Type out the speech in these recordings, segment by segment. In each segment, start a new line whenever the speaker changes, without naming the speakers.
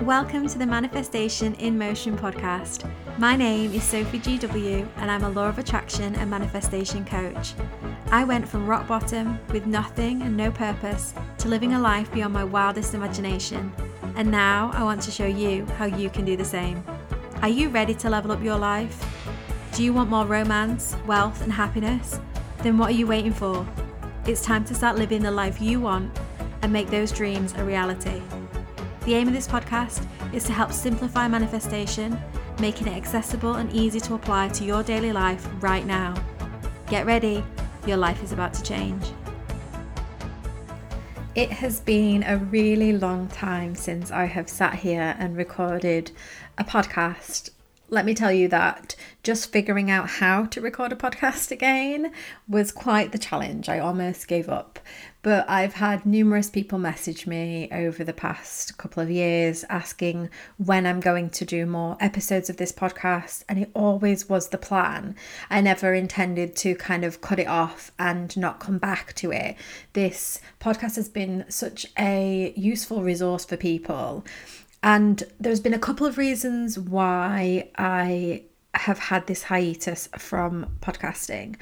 Welcome to the Manifestation in Motion podcast. My name is Sophie GW, and I'm a law of attraction and manifestation coach. I went from rock bottom with nothing and no purpose to living a life beyond my wildest imagination. And now I want to show you how you can do the same. Are you ready to level up your life? Do you want more romance, wealth, and happiness? Then what are you waiting for? It's time to start living the life you want and make those dreams a reality. The aim of this podcast is to help simplify manifestation, making it accessible and easy to apply to your daily life right now. Get ready, your life is about to change. It has been a really long time since I have sat here and recorded a podcast let me tell you that just figuring out how to record a podcast again was quite the challenge. I almost gave up. But I've had numerous people message me over the past couple of years asking when I'm going to do more episodes of this podcast, and it always was the plan. I never intended to kind of cut it off and not come back to it. This podcast has been such a useful resource for people and there's been a couple of reasons why I have had this hiatus from podcasting.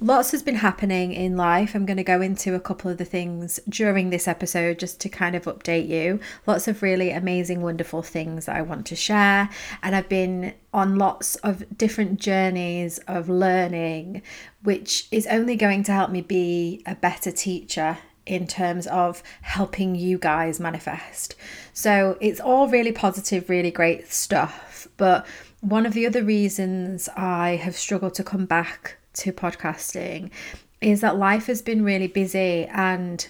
Lots has been happening in life. I'm going to go into a couple of the things during this episode just to kind of update you. Lots of really amazing, wonderful things that I want to share. And I've been on lots of different journeys of learning, which is only going to help me be a better teacher in terms of helping you guys manifest. So it's all really positive, really great stuff. But one of the other reasons I have struggled to come back to podcasting is that life has been really busy and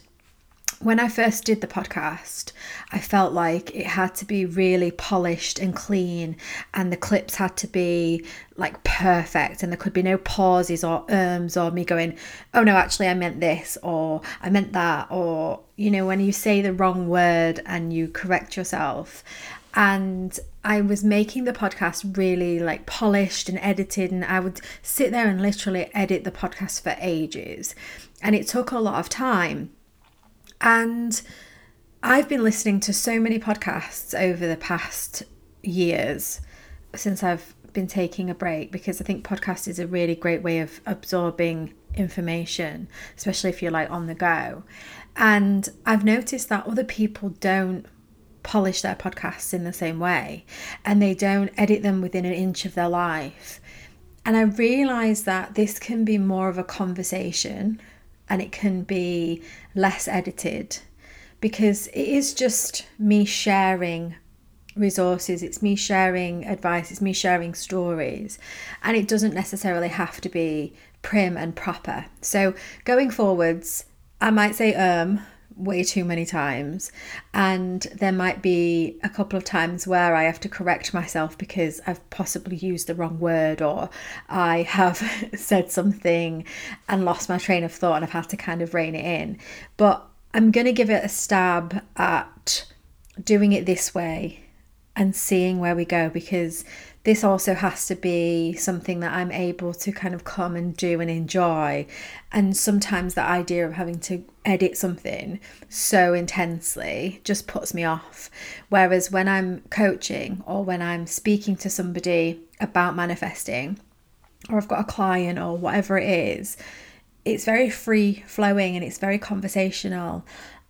when I first did the podcast, I felt like it had to be really polished and clean, and the clips had to be like perfect, and there could be no pauses or ums or me going, oh no, actually, I meant this, or I meant that, or you know, when you say the wrong word and you correct yourself. And I was making the podcast really like polished and edited, and I would sit there and literally edit the podcast for ages. And it took a lot of time and I've been listening to so many podcasts over the past years since I've been taking a break because I think podcast is a really great way of absorbing information, especially if you're like on the go. And I've noticed that other people don't polish their podcasts in the same way and they don't edit them within an inch of their life. And I realize that this can be more of a conversation and it can be less edited because it is just me sharing resources, it's me sharing advice, it's me sharing stories, and it doesn't necessarily have to be prim and proper. So, going forwards, I might say um way too many times. And there might be a couple of times where I have to correct myself because I've possibly used the wrong word or I have said something and lost my train of thought and I've had to kind of rein it in. But I'm going to give it a stab at doing it this way and seeing where we go because this also has to be something that I'm able to kind of come and do and enjoy. And sometimes the idea of having to edit something so intensely just puts me off. Whereas when I'm coaching or when I'm speaking to somebody about manifesting, or I've got a client or whatever it is, it's very free flowing and it's very conversational.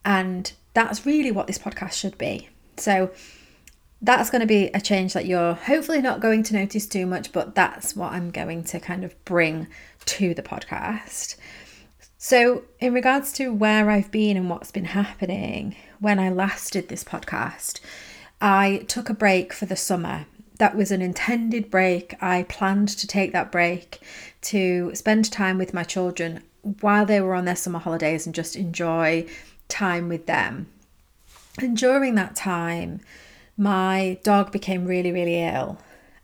And that's really what this podcast should be. So, that's going to be a change that you're hopefully not going to notice too much, but that's what I'm going to kind of bring to the podcast. So, in regards to where I've been and what's been happening, when I last did this podcast, I took a break for the summer. That was an intended break. I planned to take that break to spend time with my children while they were on their summer holidays and just enjoy time with them. And during that time, my dog became really, really ill.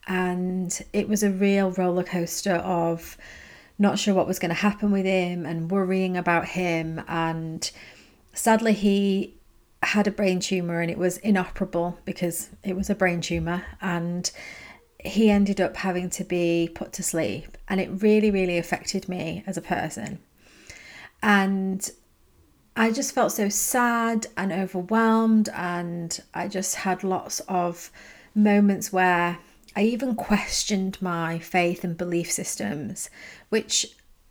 And it was a real roller coaster of not sure what was going to happen with him and worrying about him. And sadly, he had a brain tumor and it was inoperable because it was a brain tumor. And he ended up having to be put to sleep. And it really, really affected me as a person. And I just felt so sad and overwhelmed, and I just had lots of moments where I even questioned my faith and belief systems, which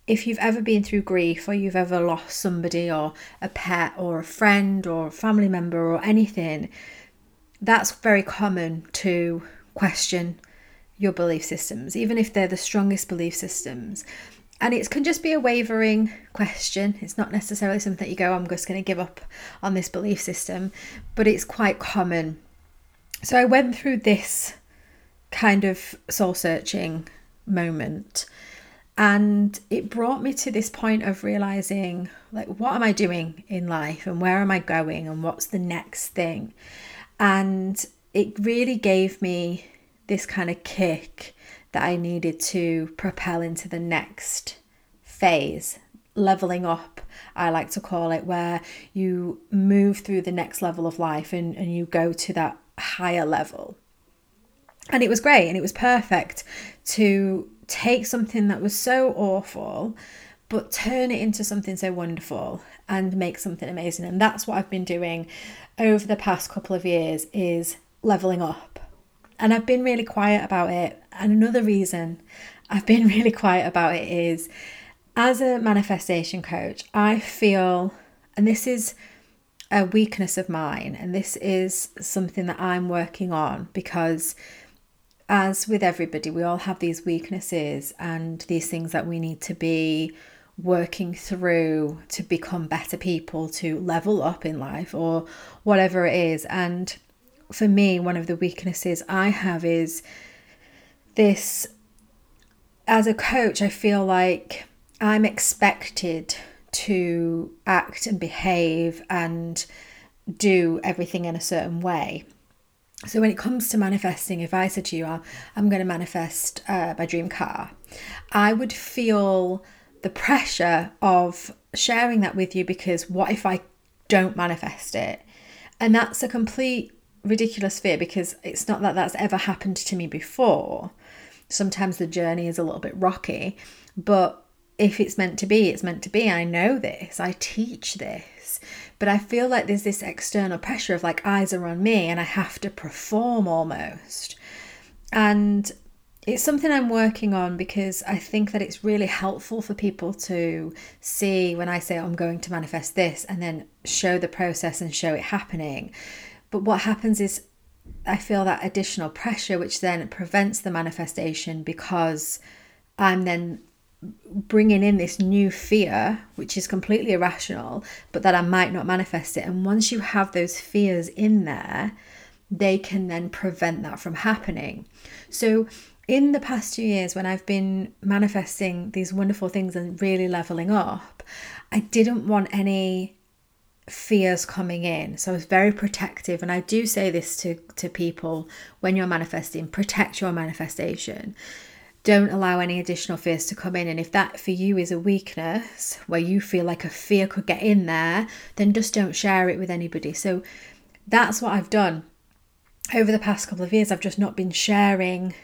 if you've ever been through grief or you've ever lost somebody or a pet or a friend or a family member or anything, that's very common to question your belief systems, even if they're the strongest belief systems. And it can just be a wavering question. It's not necessarily something that you go, oh, I'm just going to give up on this belief system, but it's quite common. So I went through this kind of soul searching moment. And it brought me to this point of realizing, like, what am I doing in life and where am I going and what's the next thing? And it really gave me this kind of kick that I needed to propel into the next phase, leveling up, I like to call it, where you move through the next level of life and, and you go to that higher level. And it was great and it was perfect to take something that was so awful but turn it into something so wonderful and make something amazing and that's what I've been doing over the past couple of years is leveling up and I've been really quiet about it and another reason I've been really quiet about it is as a manifestation coach I feel and this is a weakness of mine and this is something that I'm working on because as with everybody, we all have these weaknesses and these things that we need to be working through to become better people, to level up in life, or whatever it is. And for me, one of the weaknesses I have is this as a coach, I feel like I'm expected to act and behave and do everything in a certain way. So when it comes to manifesting, if I said to you, I'm going to manifest uh, my dream car, I would feel the pressure of sharing that with you because what if I don't manifest it? And that's a complete ridiculous fear because it's not that that's ever happened to me before. Sometimes the journey is a little bit rocky, but if it's meant to be, it's meant to be. I know this, I teach this. But I feel like there's this external pressure of like eyes are on me and I have to perform almost. And it's something I'm working on because I think that it's really helpful for people to see when I say oh, I'm going to manifest this and then show the process and show it happening. But what happens is I feel that additional pressure, which then prevents the manifestation because I'm then bringing in this new fear, which is completely irrational, but that I might not manifest it. And once you have those fears in there, they can then prevent that from happening. So, in the past two years, when I've been manifesting these wonderful things and really leveling up, I didn't want any fears coming in. So I was very protective. And I do say this to, to people when you're manifesting protect your manifestation don't allow any additional fears to come in. And if that for you is a weakness where you feel like a fear could get in there, then just don't share it with anybody. So that's what I've done. Over the past couple of years, I've just not been sharing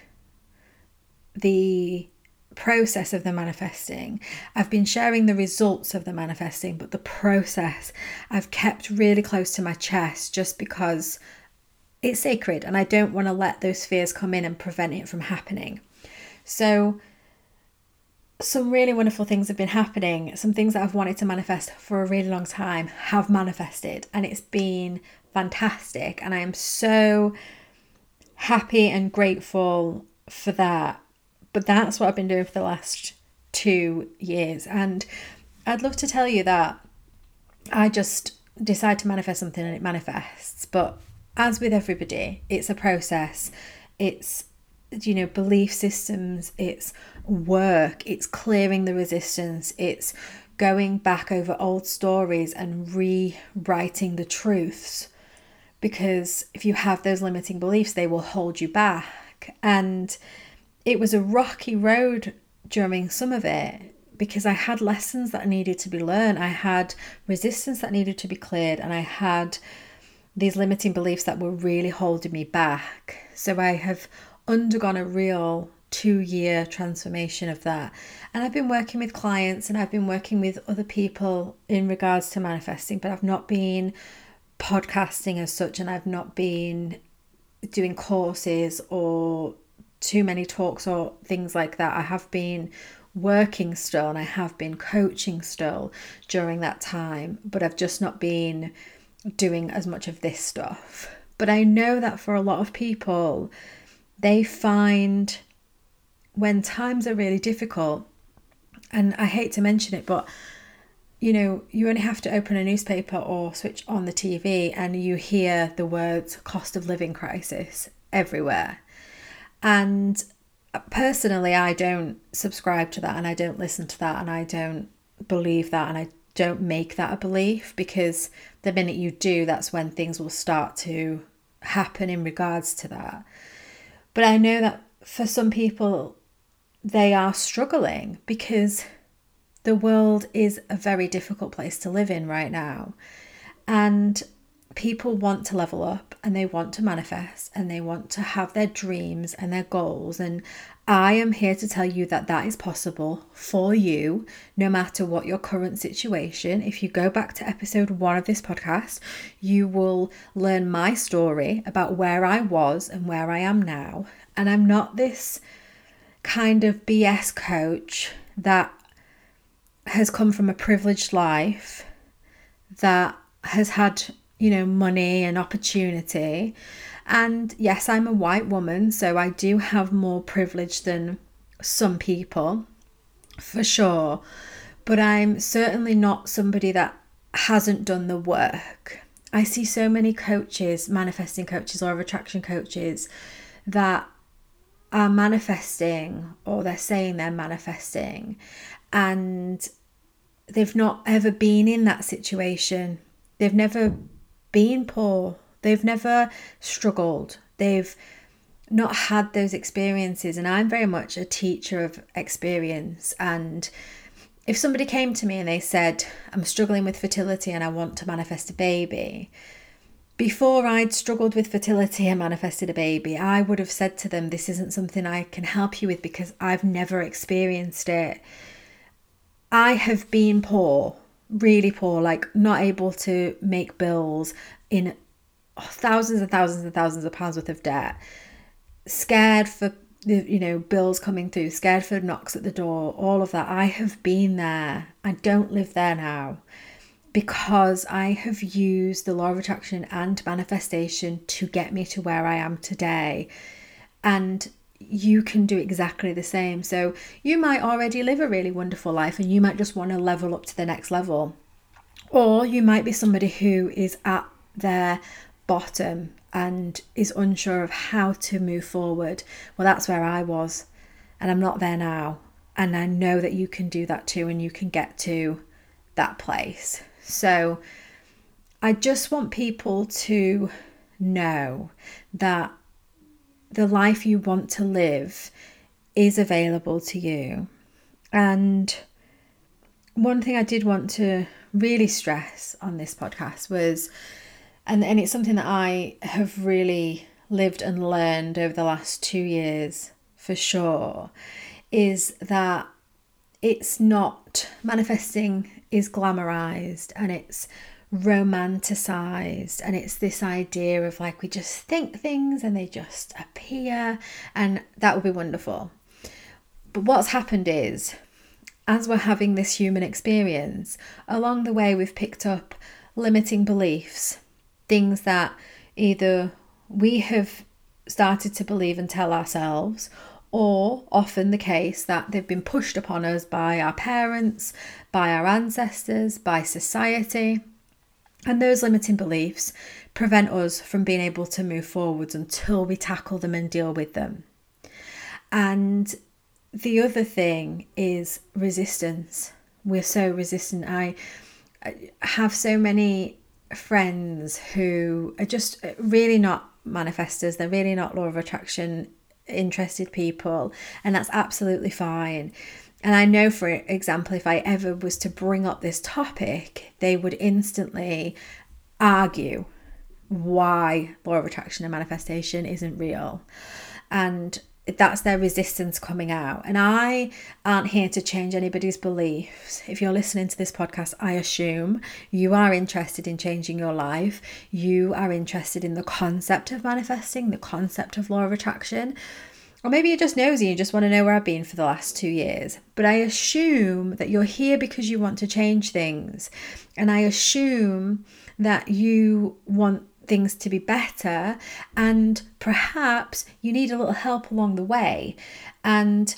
the process of the manifesting. I've been sharing the results of the manifesting, but the process I've kept really close to my chest just because it's sacred and I don't want to let those fears come in and prevent it from happening. So, some really wonderful things have been happening. Some things that I've wanted to manifest for a really long time have manifested, and it's been fantastic. And I am so happy and grateful for that. But that's what I've been doing for the last two years. And I'd love to tell you that I just decide to manifest something and it manifests. But as with everybody, it's a process. It's you know belief systems it's work it's clearing the resistance it's going back over old stories and rewriting the truths because if you have those limiting beliefs they will hold you back and it was a rocky road during some of it because I had lessons that needed to be learned. I had resistance that needed to be cleared, and I had these limiting beliefs that were really holding me back. So I have undergone a real two year transformation of that. And I've been working with clients and I've been working with other people in regards to manifesting, but I've not been podcasting as such and I've not been doing courses or too many talks or things like that. I have been working still and I have been coaching still during that time, but I've just not been doing as much of this stuff. But I know that for a lot of people, they find when times are really difficult, and I hate to mention it, but you know, you only have to open a newspaper or switch on the TV and you hear the words cost of living crisis everywhere. And personally, I don't subscribe to that and I don't listen to that and I don't believe that and I don't make that a belief because the minute you do, that's when things will start to happen in regards to that. But I know that for some people, they are struggling because the world is a very difficult place to live in right now. And people want to level up and they want to manifest and they want to have their dreams and their goals. And I am here to tell you that that is possible for you, no matter what your current situation. If you go back to episode one of this podcast, you will learn my story about where I was and where I am now. And I'm not this kind of BS coach that has come from a privileged life that has had, you know, money and opportunity. And yes, I'm a white woman, so I do have more privilege than some people, for sure. But I'm certainly not somebody that hasn't done the work. I see so many coaches, manifesting coaches or attraction coaches, that are manifesting or they're saying they're manifesting and they've not ever been in that situation. They've never been poor. They've never struggled. They've not had those experiences. And I'm very much a teacher of experience. And if somebody came to me and they said, I'm struggling with fertility and I want to manifest a baby, before I'd struggled with fertility and manifested a baby, I would have said to them, This isn't something I can help you with because I've never experienced it. I have been poor, really poor, like not able to make bills in thousands and thousands and thousands of pounds worth of debt, scared for you know bills coming through, scared for knocks at the door, all of that. I have been there. I don't live there now because I have used the law of attraction and manifestation to get me to where I am today. And you can do exactly the same. So you might already live a really wonderful life and you might just want to level up to the next level. Or you might be somebody who is at their bottom and is unsure of how to move forward. Well, that's where I was, and I'm not there now. And I know that you can do that too, and you can get to that place. So I just want people to know that the life you want to live is available to you. And one thing I did want to really stress on this podcast was, and, and it's something that I have really lived and learned over the last two years for sure, is that it's not manifesting is glamorized and it's romanticized and it's this idea of like we just think things and they just appear and that would be wonderful but what's happened is as we're having this human experience along the way we've picked up limiting beliefs things that either we have started to believe and tell ourselves or often the case that they've been pushed upon us by our parents, by our ancestors, by society. And those limiting beliefs prevent us from being able to move forwards until we tackle them and deal with them. And the other thing is resistance. We're so resistant. I have so many friends who are just really not manifestors, they're really not law of attraction interested people, and that's absolutely fine. And I know, for example, if I ever was to bring up this topic, they would instantly argue why law of attraction and manifestation isn't real. And that's their resistance coming out. And I aren't here to change anybody's beliefs. If you're listening to this podcast, I assume you are interested in changing your life. You are interested in the concept of manifesting, the concept of law of attraction. Or maybe you're just nosy and just want to know where I've been for the last two years. But I assume that you're here because you want to change things. And I assume that you want things to be better and perhaps you need a little help along the way and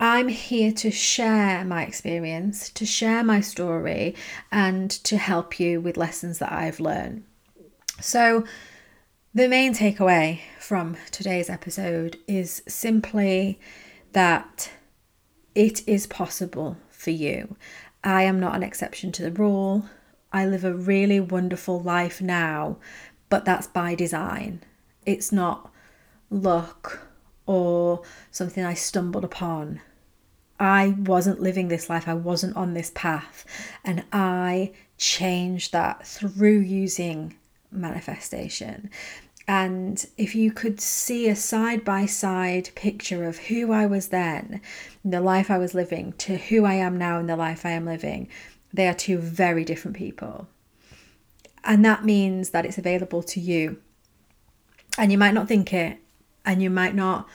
I'm here to share my experience, to share my story, and to help you with lessons that I've learned. So, the main takeaway from today's episode is simply that it is possible for you. I am not an exception to the rule. I live a really wonderful life now, but that's by design. It's not luck or something I stumbled upon. I wasn't living this life, I wasn't on this path, and I changed that through using manifestation. And if you could see a side by side picture of who I was then, the life I was living, to who I am now in the life I am living, they are two very different people. And that means that it's available to you. And you might not think it, and you might not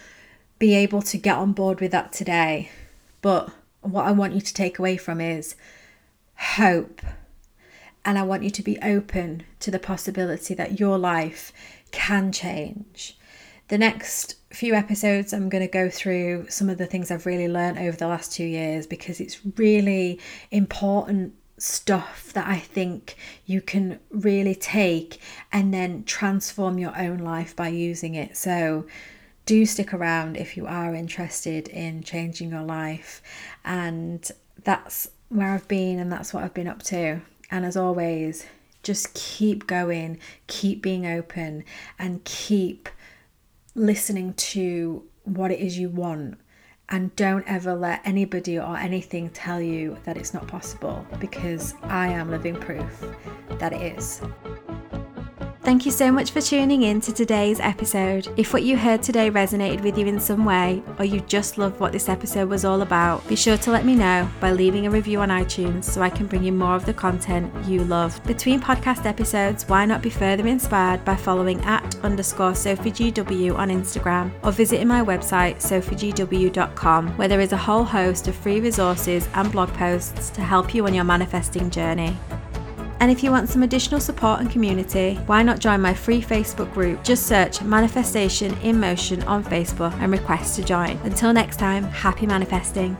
be able to get on board with that today. But what I want you to take away from is hope. And I want you to be open to the possibility that your life can change. The next few episodes, I'm going to go through some of the things I've really learned over the last two years because it's really important stuff that I think you can really take and then transform your own life by using it. So, do stick around if you are interested in changing your life. And that's where I've been, and that's what I've been up to. And as always, just keep going, keep being open, and keep listening to what it is you want. And don't ever let anybody or anything tell you that it's not possible because I am living proof that it is.
Thank you so much for tuning in to today's episode. If what you heard today resonated with you in some way, or you just loved what this episode was all about, be sure to let me know by leaving a review on iTunes so I can bring you more of the content you love. Between podcast episodes, why not be further inspired by following at underscore SophieGW on Instagram or visiting my website sophiegw.com where there is a whole host of free resources and blog posts to help you on your manifesting journey. And if you want some additional support and community, why not join my free Facebook group? Just search Manifestation in Motion on Facebook and request to join. Until next time, happy manifesting.